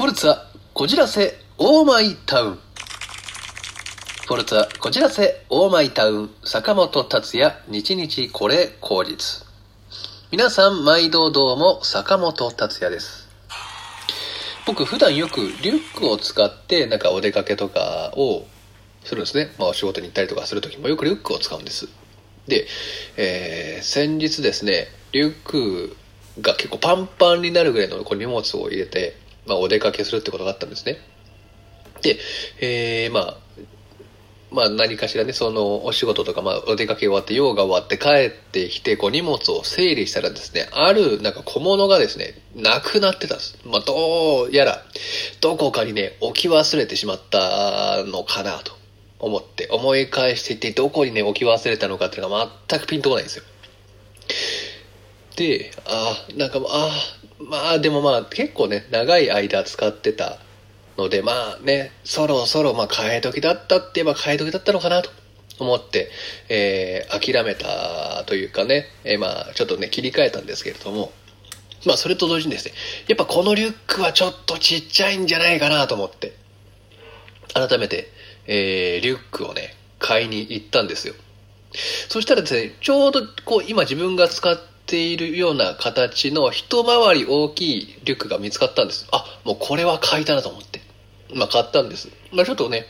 フォルツァ、こじらせ、オーマイタウン。フォルツァ、こじらせ、オーマイタウン、坂本達也、日日これ口実。皆さん、毎度どうも、坂本達也です。僕、普段よくリュックを使って、なんかお出かけとかをするんですね。まあ、お仕事に行ったりとかするときもよくリュックを使うんです。で、えー先日ですね、リュックが結構パンパンになるぐらいのこう荷物を入れて、まあ、お出かけするってことがあったんですね。で、えーまあ、まあ何かしらね、そのお仕事とか、まあお出かけ終わって、用が終わって帰ってきて、こう荷物を整理したらですね、あるなんか小物がですね、なくなってたんです。まあどうやら、どこかにね、置き忘れてしまったのかなと思って、思い返していて、どこにね、置き忘れたのかっていうのが全くピンとこないんですよ。で、ああ、なんかもう、ああ、まあでもまあ結構ね、長い間使ってたので、まあね、そろそろまあ替え時だったって言えば替え時だったのかなと思って、えー諦めたというかね、えーまあちょっとね、切り替えたんですけれども、まあそれと同時にですね、やっぱこのリュックはちょっとちっちゃいんじゃないかなと思って、改めて、えーリュックをね、買いに行ったんですよ。そしたらですね、ちょうどこう今自分が使ってているような形の一回り大きいリュックが見つかったんです。あ、もうこれは買いだなと思って。まあ買ったんです。まあちょっとね、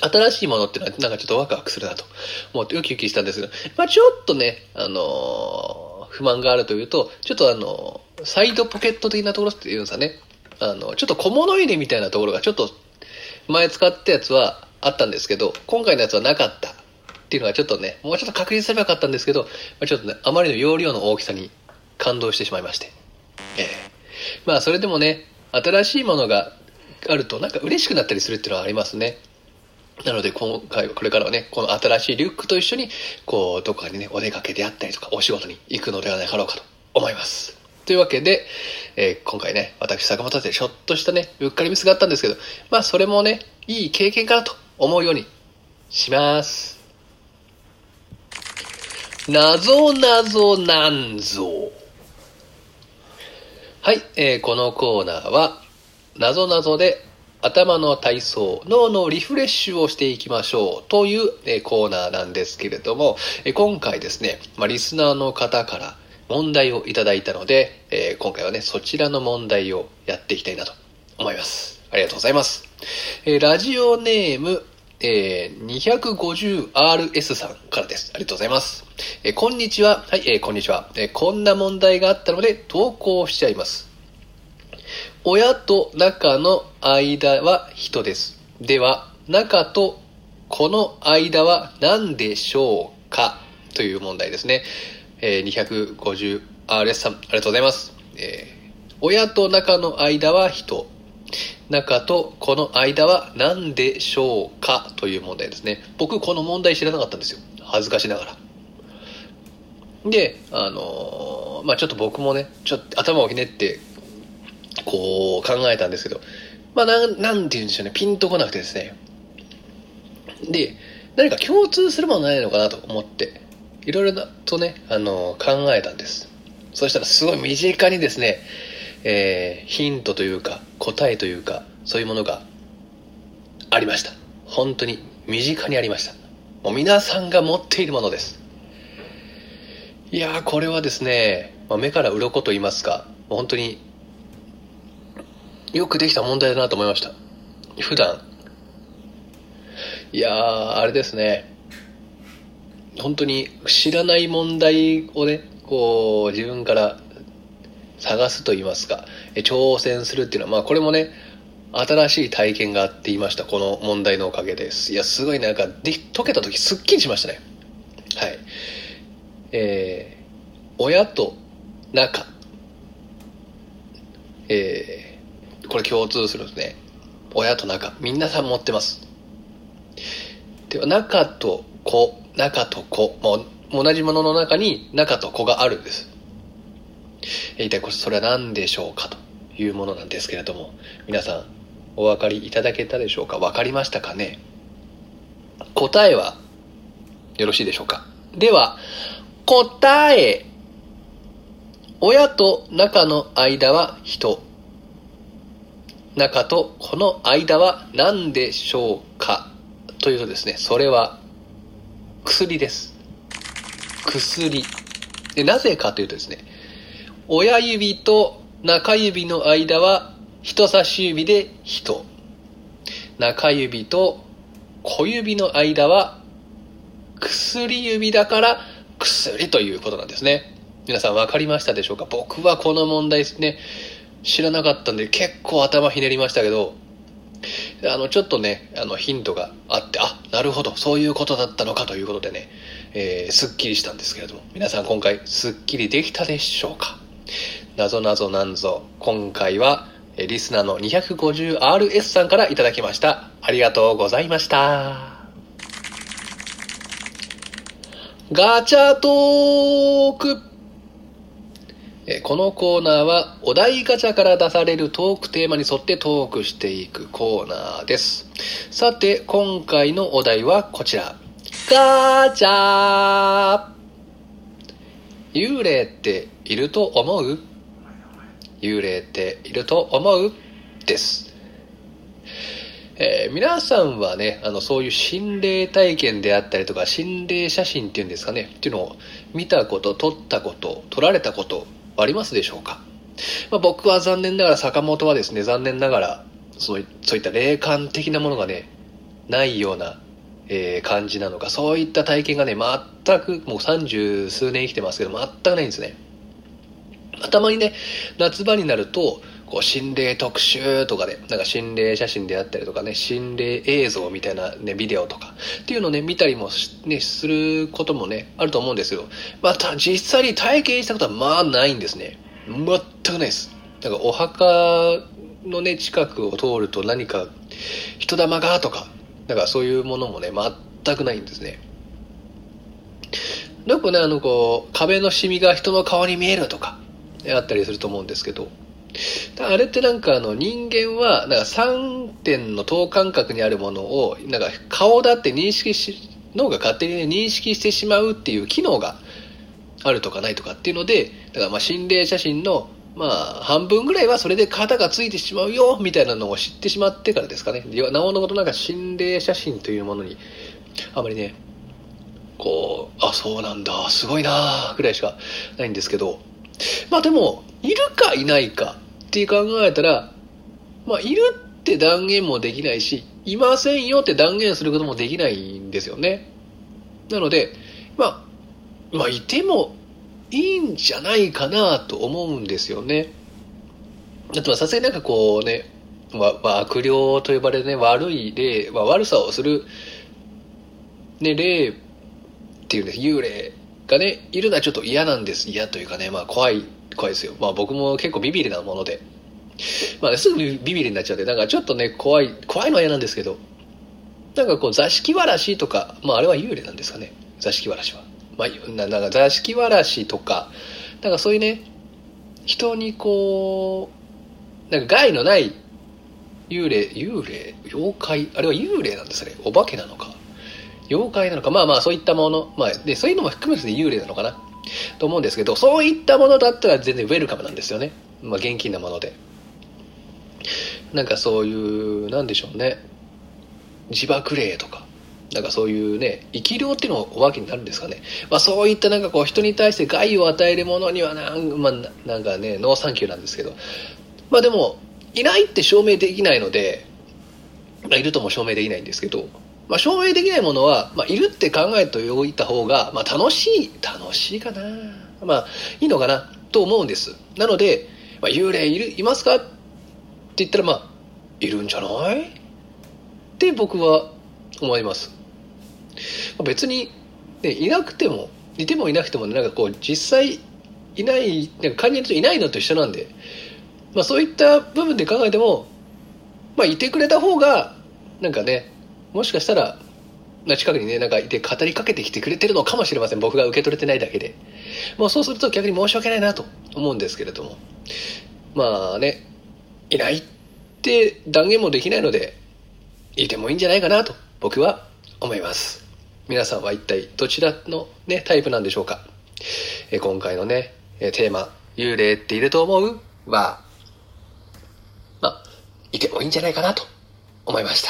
新しいものってのはなんかちょっとワクワクするなと思ってウキウキしたんですが、まあちょっとね、あのー不満があるというと、ちょっとあのーサイドポケット的なところっていうんですかね。あの、ちょっと小物入れみたいなところがちょっと前使ったやつはあったんですけど、今回のやつはなかったっていうのがちょっとね、もうちょっと確認すればよかったんですけど、まあちょっとね、あまりの容量の大きさに感動してしまいまして。ええまあそれでもね、新しいものがあるとなんか嬉しくなったりするっていうのはありますね。なので今回はこれからはね、この新しいリュックと一緒に、こう、どこかにね、お出かけであったりとか、お仕事に行くのではなかろうかと思います。というわけで、えー今回ね、私、坂本でちょっとしたね、うっかりミスがあったんですけど、まあそれもね、いい経験かなと思うようにします。なぞなぞなんぞ。はい、えーこのコーナーは、なぞなぞで頭の体操、脳のリフレッシュをしていきましょうという、えーコーナーなんですけれども、えー今回ですね、まあ、リスナーの方から問題をいただいたので、えー今回はね、そちらの問題をやっていきたいなと思います。ありがとうございます。えーラジオネーム、えー 250RS さんからです。ありがとうございます。えーこんにちは。はい、えーこんにちは、えーこんな問題があったので投稿しちゃいます。親と中の間は人です。では、中とこの間は何でしょうか？という問題ですね。えー 250RS さん、ありがとうございます。えー親と中の間は人。中とこの間は何でしょうかという問題ですね。僕この問題知らなかったんですよ。恥ずかしながら。で、あのーまあちょっと僕もね、ちょっと頭をひねって、こう考えたんですけど、まあな、なんて言うんでしょうね、ピンとこなくてですね。で、何か共通するものないのかなと思って、いろいろとね、あのー考えたんです。そしたらすごい身近にですね、えーヒントというか、答えというか、そういうものがありました。本当に身近にありました。もう皆さんが持っているものです。いやー、これはですね、まあ、目から鱗と言いますか、本当によくできた問題だなと思いました。普段。いやー、あれですね。本当に知らない問題をね、こう、自分から探すと言いますか、え挑戦するっていうのは、まあこれもね、新しい体験があって言いました。この問題のおかげです。いや、すごいなんか、で解けた時すっきりしましたね。はい。えー、親と仲。えー、これ共通するんですね。親と仲。皆さん持ってます。では、中と子、中と子。もう同じものの中に中と子があるんです。一体これそれは何でしょうかというものなんですけれども皆さんお分かりいただけたでしょうか？分かりましたかね？答えはよろしいでしょうか？では答え親と仲の間は人。中とこの間は何でしょうか？というとですね、それは薬です。薬。で、なぜかというとですね、親指と中指の間は人差し指で人。中指と小指の間は薬指だから薬ということなんですね。皆さん分かりましたでしょうか？僕はこの問題ですね、知らなかったんで結構頭ひねりましたけど、あの、ちょっとね、あの、ヒントがあって、あ、なるほど、そういうことだったのかということでね、えー、すっきりしたんですけれども、皆さん今回、すっきりできたでしょうか？なぞなぞなんぞ、今回は、リスナーの 250RS さんからいただきました。ありがとうございました。ガチャトークこのコーナーはお題ガチャから出されるトークテーマに沿ってトークしていくコーナーです。さて、今回のお題はこちら。ガチャ幽霊っていると思う？幽霊っていると思う？です。えー皆さんはね、あの、そういう心霊体験であったりとか、心霊写真っていうんですかね、っていうのを見たこと、撮ったこと、撮られたこと、ありますでしょうか、まあ、僕は残念ながら坂本はですね残念ながらそういそういった霊感的なものがねないような、えー感じなのか。そういった体験がね全くもう三十数年生きてますけど全くないんですね。たまにね夏場になるとこう心霊特集とかでなんか心霊写真であったりとかね心霊映像みたいな、ね、ビデオとかっていうのをね見たりも、ね、することもねあると思うんですよ。また実際に体験したことはまあないんですね。全くないです。なんかお墓のね近くを通ると何か人玉がとかなんかそういうものもね全くないんですね。よくねあのこう壁のシミが人の顔に見えるとかあったりすると思うんですけど。あれってなんかあの人間はなんか3点の等間隔にあるものをなんか顔だって認識し脳が勝手に、認識してしまうっていう機能があるとかないとかっていうのでだからま心霊写真のまあ半分ぐらいはそれで型がついてしまうよみたいなのを知ってしまってからですかねなおのことなんか心霊写真というものにあまりねこうあそうなんだすごいなぐらいしかないんですけどまあでもいるかいないかって考えたら、まあ、いるって断言もできないし、いませんよって断言することもできないんですよね。なので、まあ、まあ、いてもいいんじゃないかなと思うんですよね。だってさすがになんかこうね、悪霊と呼ばれるね、悪い霊、まあ、悪さをする、ね、霊っていうんです、幽霊がね、いるのはちょっと嫌なんです。嫌というかね、まあ怖い怖いですよ。まあ僕も結構ビビりなもので。まあ、ね、すぐビビりになっちゃって、なんかちょっとね、怖い、怖いのは嫌なんですけど、なんかこう座敷わらしとか、まああれは幽霊なんですかね、座敷わらしは。まあ、ななんか座敷わらしとか、なんかそういうね、人にこう、なんか害のない幽霊、幽霊、妖怪、あれは幽霊なんですね。お化けなのか？妖怪なのか？まあまあそういったもの。まあで、そういうのも含めて幽霊なのかな？と思うんですけど、そういったものだったら全然ウェルカムなんですよね。まあ、現金なもので。なんかそういう、なんでしょうね。自爆霊とか、なんかそういうね、生き量っていうのもお化けになるんですかね。まあそういったなんかこう人に対して害を与えるものにはなん,、まあ、なんかね、ノーサンキューなんですけど。まあでも、いないって証明できないので、まあ、いるとも証明できないんですけど、まあ、証明できないものは、まあ、いるって考えておいた方が、まあ、楽しい、楽しいかな。まあ、いいのかな、と思うんです。なので、まあ、幽霊いる、いますか？って言ったら、まあ、いるんじゃない？って僕は思います。別に、ね、いなくても、いてもいなくても、なんかこう、実際いない、なんか感じるといないのと一緒なんで、まあ、そういった部分で考えても、まあ、いてくれた方が、なんかね、もしかしたら、近くにね、なんかいて語りかけてきてくれてるのかもしれません。僕が受け取れてないだけで。もうそうすると逆に申し訳ないなと思うんですけれども。まあね、いないって断言もできないので、いてもいいんじゃないかなと僕は思います。皆さんは一体どちらのね、タイプなんでしょうか？え今回のね、えテーマ、幽霊っていると思う？は、まあ、いてもいいんじゃないかなと思いました。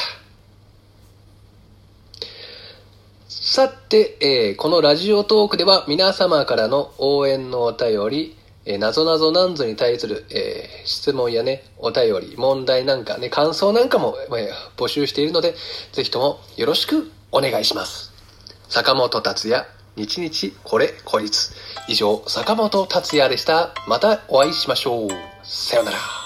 さて、えー、このラジオトークでは皆様からの応援のお便り、えー、なぞなぞなんぞに対する、えー、質問やね、お便り、問題なんかね、感想なんかも、えー、募集しているので、ぜひともよろしくお願いします。坂本達也、日々これこいつ。以上、坂本達也でした。またお会いしましょう。さようなら。